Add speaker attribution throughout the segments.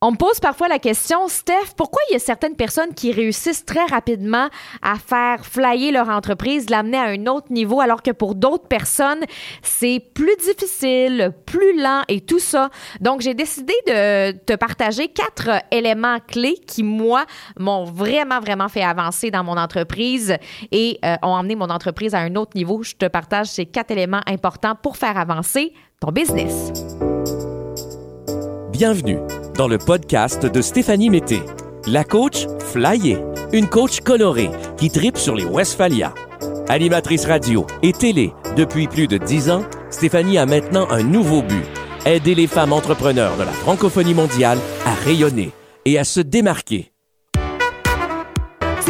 Speaker 1: On me pose parfois la question, Steph, pourquoi il y a certaines personnes qui réussissent très rapidement à faire flyer leur entreprise, l'amener à un autre niveau, alors que pour d'autres personnes, c'est plus difficile, plus lent et tout ça? Donc, j'ai décidé de te partager quatre éléments clés qui, moi, m'ont vraiment, vraiment fait avancer dans mon entreprise et euh, ont amené mon entreprise à un autre niveau. Je te partage ces quatre éléments importants pour faire avancer ton business.
Speaker 2: Bienvenue dans le podcast de Stéphanie Mété, la coach flyée, une coach colorée qui tripe sur les Westphalia. Animatrice radio et télé depuis plus de dix ans, Stéphanie a maintenant un nouveau but. Aider les femmes entrepreneurs de la francophonie mondiale à rayonner et à se démarquer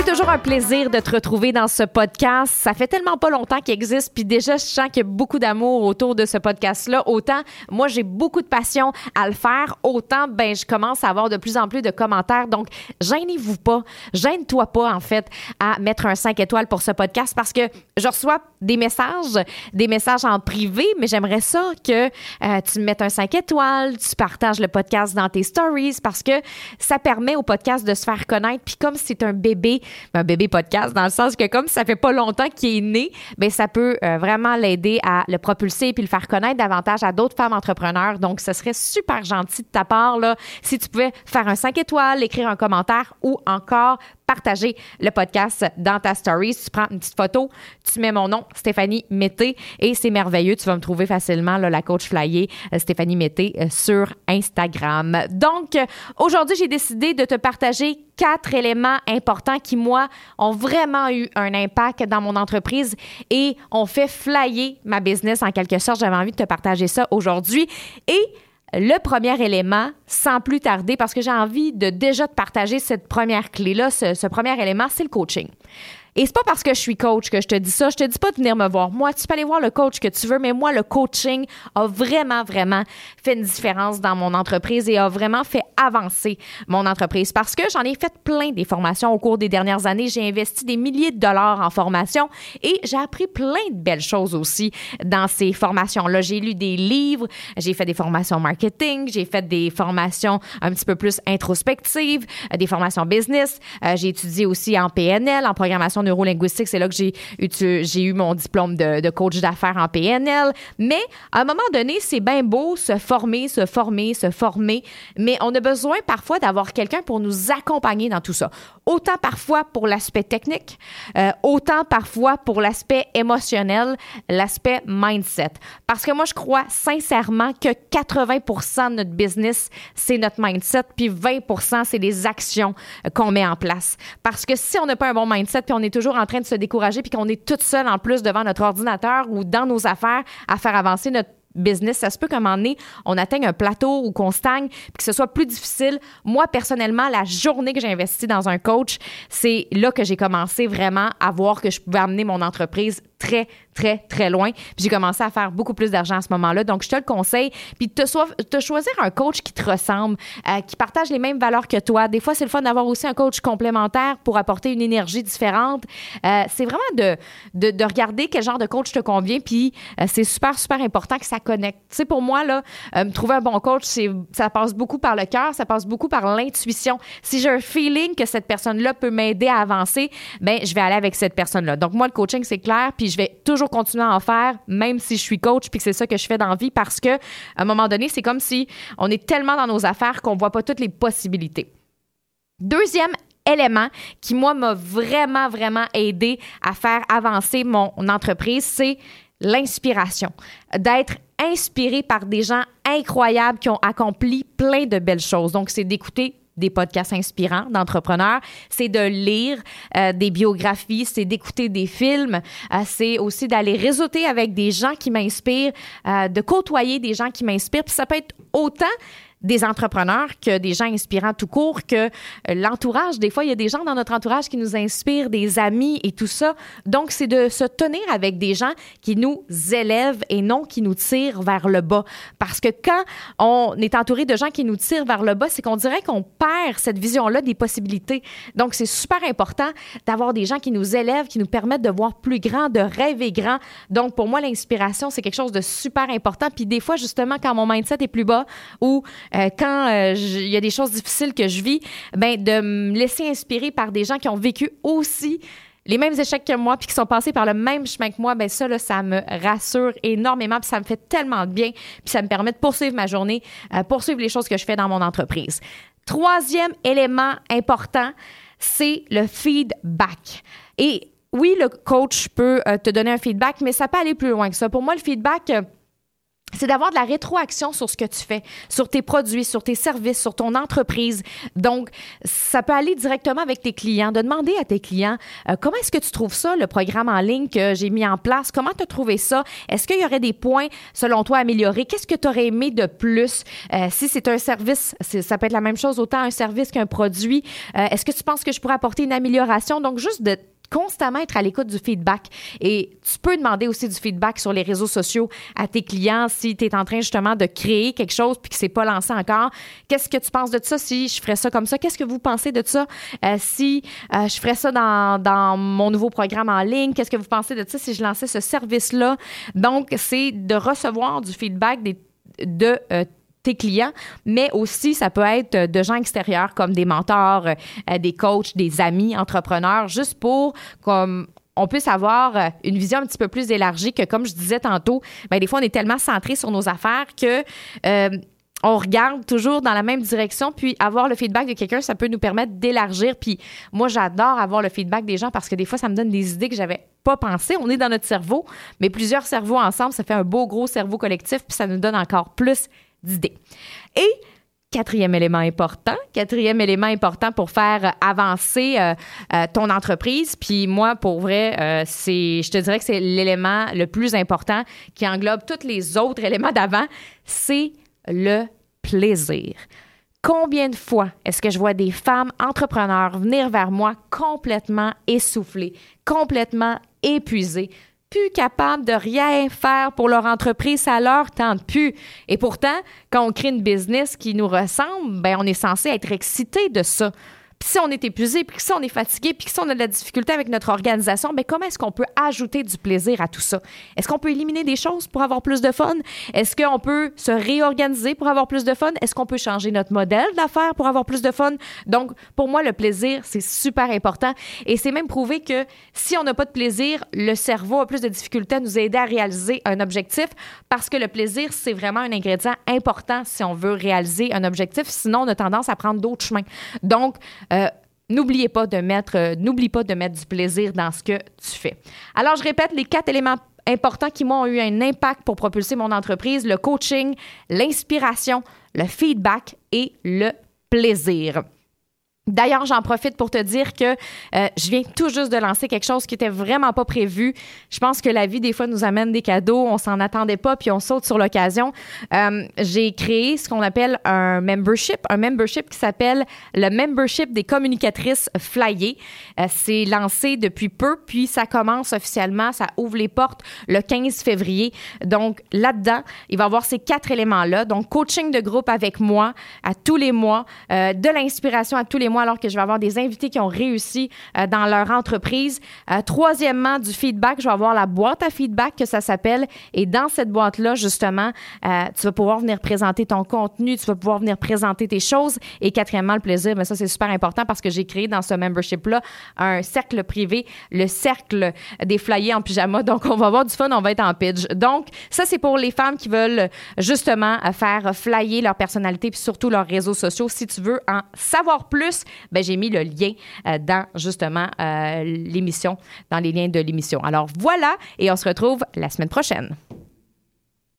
Speaker 1: toujours un plaisir de te retrouver dans ce podcast. Ça fait tellement pas longtemps qu'il existe, puis déjà, je sens qu'il y a beaucoup d'amour autour de ce podcast-là. Autant, moi, j'ai beaucoup de passion à le faire, autant, ben, je commence à avoir de plus en plus de commentaires. Donc, gênez-vous pas, gêne-toi pas, en fait, à mettre un 5 étoiles pour ce podcast parce que je reçois des messages, des messages en privé, mais j'aimerais ça que euh, tu me mettes un 5 étoiles, tu partages le podcast dans tes stories parce que ça permet au podcast de se faire connaître. Puis comme c'est un bébé, un bébé podcast, dans le sens que comme ça fait pas longtemps qu'il est né, ben ça peut euh, vraiment l'aider à le propulser puis le faire connaître davantage à d'autres femmes entrepreneurs. Donc, ce serait super gentil de ta part là, si tu pouvais faire un 5 étoiles, écrire un commentaire ou encore partager le podcast dans ta story. tu prends une petite photo, tu mets mon nom, Stéphanie Mété, et c'est merveilleux. Tu vas me trouver facilement, la coach flyer, euh, Stéphanie Mété, euh, sur Instagram. Donc, aujourd'hui, j'ai décidé de te partager quatre éléments importants qui, moi, ont vraiment eu un impact dans mon entreprise et ont fait flyer ma business en quelque sorte. J'avais envie de te partager ça aujourd'hui. Et le premier élément, sans plus tarder, parce que j'ai envie de déjà te partager cette première clé-là, ce, ce premier élément, c'est le coaching. Et c'est pas parce que je suis coach que je te dis ça. Je te dis pas de venir me voir. Moi, tu peux aller voir le coach que tu veux, mais moi, le coaching a vraiment, vraiment fait une différence dans mon entreprise et a vraiment fait avancer mon entreprise parce que j'en ai fait plein des formations au cours des dernières années. J'ai investi des milliers de dollars en formation et j'ai appris plein de belles choses aussi dans ces formations-là. J'ai lu des livres, j'ai fait des formations marketing, j'ai fait des formations un petit peu plus introspectives, euh, des formations business. Euh, j'ai étudié aussi en PNL, en programmation neurolinguistique. C'est là que j'ai eu, mon diplôme de, coach d'affaires en PNL. Mais à un moment donné, c'est bien beau se former, se former, se former, mais on a besoin parfois d'avoir quelqu'un pour nous accompagner dans tout ça. Autant parfois pour l'aspect technique, euh, autant parfois pour l'aspect émotionnel, l'aspect mindset. Parce que moi, je crois sincèrement que 80% de notre business, c'est notre mindset, puis 20% c'est les actions qu'on met en place. Parce que si on n'a pas un bon mindset, puis on est toujours en train de se décourager puis qu'on est toute seule en plus devant notre ordinateur ou dans nos affaires à faire avancer notre business, ça se peut qu'à un moment donné, on atteigne un plateau ou qu'on stagne, puis que ce soit plus difficile. Moi, personnellement, la journée que j'ai investi dans un coach, c'est là que j'ai commencé vraiment à voir que je pouvais amener mon entreprise très, très, très loin. Puis j'ai commencé à faire beaucoup plus d'argent à ce moment-là. Donc, je te le conseille. Puis te, te choisir un coach qui te ressemble, euh, qui partage les mêmes valeurs que toi. Des fois, c'est le fun d'avoir aussi un coach complémentaire pour apporter une énergie différente. Euh, c'est vraiment de, de, de, regarder quel genre de coach te convient. Puis euh, c'est super, super important que ça connecte. Tu sais, pour moi, là, trouver un bon coach, ça passe beaucoup par le cœur, ça passe beaucoup par l'intuition. Si j'ai un feeling que cette personne-là peut m'aider à avancer, ben je vais aller avec cette personne-là. Donc, moi, le coaching, c'est clair. Puis je vais toujours continuer à en faire, même si je suis coach, puis que c'est ça que je fais dans la vie, parce que à un moment donné, c'est comme si on est tellement dans nos affaires qu'on voit pas toutes les possibilités. Deuxième élément qui, moi, m'a vraiment, vraiment aidé à faire avancer mon entreprise, c'est l'inspiration. D'être inspiré par des gens incroyables qui ont accompli plein de belles choses. Donc, c'est d'écouter des podcasts inspirants d'entrepreneurs, c'est de lire euh, des biographies, c'est d'écouter des films, euh, c'est aussi d'aller réseauter avec des gens qui m'inspirent, euh, de côtoyer des gens qui m'inspirent. Puis ça peut être autant des entrepreneurs que des gens inspirants tout court, que euh, l'entourage. Des fois, il y a des gens dans notre entourage qui nous inspirent, des amis et tout ça. Donc, c'est de se tenir avec des gens qui nous élèvent et non qui nous tirent vers le bas. Parce que quand on est entouré de gens qui nous tirent vers le bas, c'est qu'on dirait qu'on perd cette vision-là des possibilités. Donc, c'est super important d'avoir des gens qui nous élèvent, qui nous permettent de voir plus grand, de rêver grand. Donc, pour moi, l'inspiration, c'est quelque chose de super important. Puis des fois, justement, quand mon mindset est plus bas ou euh, quand euh, il y a des choses difficiles que je vis, ben de me laisser inspirer par des gens qui ont vécu aussi les mêmes échecs que moi puis qui sont passés par le même chemin que moi, ben ça là, ça me rassure énormément puis ça me fait tellement de bien puis ça me permet de poursuivre ma journée, euh, poursuivre les choses que je fais dans mon entreprise. Troisième élément important, c'est le feedback. Et oui, le coach peut te donner un feedback, mais ça peut aller plus loin que ça. Pour moi, le feedback, c'est d'avoir de la rétroaction sur ce que tu fais, sur tes produits, sur tes services, sur ton entreprise. Donc, ça peut aller directement avec tes clients, de demander à tes clients euh, comment est-ce que tu trouves ça, le programme en ligne que j'ai mis en place, comment tu as trouvé ça, est-ce qu'il y aurait des points selon toi à améliorer, qu'est-ce que tu aurais aimé de plus, Euh, si c'est un service, ça peut être la même chose, autant un service qu'un produit, Euh, est-ce que tu penses que je pourrais apporter une amélioration, donc juste de constamment être à l'écoute du feedback. Et tu peux demander aussi du feedback sur les réseaux sociaux à tes clients si tu es en train justement de créer quelque chose puis que c'est pas lancé encore. Qu'est-ce que tu penses de ça si je ferais ça comme ça? Qu'est-ce que vous pensez de ça euh, si euh, je ferais ça dans, dans mon nouveau programme en ligne? Qu'est-ce que vous pensez de ça si je lançais ce service-là? Donc, c'est de recevoir du feedback des, de euh, tes clients, mais aussi ça peut être euh, de gens extérieurs comme des mentors, euh, des coachs, des amis entrepreneurs, juste pour comme on puisse avoir euh, une vision un petit peu plus élargie que comme je disais tantôt, ben des fois on est tellement centré sur nos affaires que on regarde toujours dans la même direction, puis avoir le feedback de quelqu'un, ça peut nous permettre d'élargir. Puis moi, j'adore avoir le feedback des gens parce que des fois, ça me donne des idées que j'avais pas pensées. On est dans notre cerveau, mais plusieurs cerveaux ensemble, ça fait un beau gros cerveau collectif, puis ça nous donne encore plus Et Quatrième élément important, quatrième élément important pour faire avancer euh, euh, ton entreprise. Puis moi, pour vrai, euh, c'est, je te dirais que c'est l'élément le plus important qui englobe tous les autres éléments d'avant, c'est le plaisir. Combien de fois est-ce que je vois des femmes entrepreneurs venir vers moi complètement essoufflées, complètement épuisées, plus capables de rien faire pour leur entreprise, ça leur tente plus. Et pourtant, quand on crée une business qui nous ressemble, ben on est censé être excité de ça. Puis si on est épuisé, puis si on est fatigué, puis si on a de la difficulté avec notre organisation, ben comment est-ce qu'on peut ajouter du plaisir à tout ça? Est-ce qu'on peut éliminer des choses pour avoir plus de fun? Est-ce qu'on peut se réorganiser pour avoir plus de fun? Est-ce qu'on peut changer notre modèle d'affaires pour avoir plus de fun? Donc, pour moi, le plaisir, c'est super important. Et c'est même prouvé que si on n'a pas de plaisir, le cerveau a plus de difficulté à nous aider à réaliser un objectif parce que le plaisir, c'est vraiment un ingrédient important si on veut réaliser un objectif. Sinon, on a tendance à prendre d'autres chemins. Donc, euh, N'oubliez pas de mettre, euh, n'oublie pas de mettre du plaisir dans ce que tu fais. Alors, je répète les quatre éléments importants qui m'ont eu un impact pour propulser mon entreprise le coaching, l'inspiration, le feedback et le plaisir. D'ailleurs, j'en profite pour te dire que euh, je viens tout juste de lancer quelque chose qui était vraiment pas prévu. Je pense que la vie, des fois, nous amène des cadeaux, on s'en attendait pas, puis on saute sur l'occasion. Euh, J'ai créé ce qu'on appelle un membership, un membership qui s'appelle le membership des communicatrices flyées. Euh, C'est lancé depuis peu, puis ça commence officiellement, ça ouvre les portes le 15 février. Donc là-dedans, il va y avoir ces quatre éléments-là. Donc coaching de groupe avec moi à tous les mois, de l'inspiration à tous les mois alors que je vais avoir des invités qui ont réussi euh, dans leur entreprise. Euh, troisièmement, du feedback, je vais avoir la boîte à feedback que ça s'appelle. Et dans cette boîte-là, justement, euh, tu vas pouvoir venir présenter ton contenu, tu vas pouvoir venir présenter tes choses. Et quatrièmement, le plaisir, mais ça, c'est super important parce que j'ai créé dans ce membership-là un cercle privé, le cercle des flyers en pyjama. Donc, on va avoir du fun, on va être en pitch. Donc, ça, c'est pour les femmes qui veulent justement faire flyer leur personnalité puis surtout leurs réseaux sociaux. Si tu veux en savoir plus, ben, j'ai mis le lien euh, dans justement euh, l'émission, dans les liens de l'émission. Alors voilà, et on se retrouve la semaine prochaine.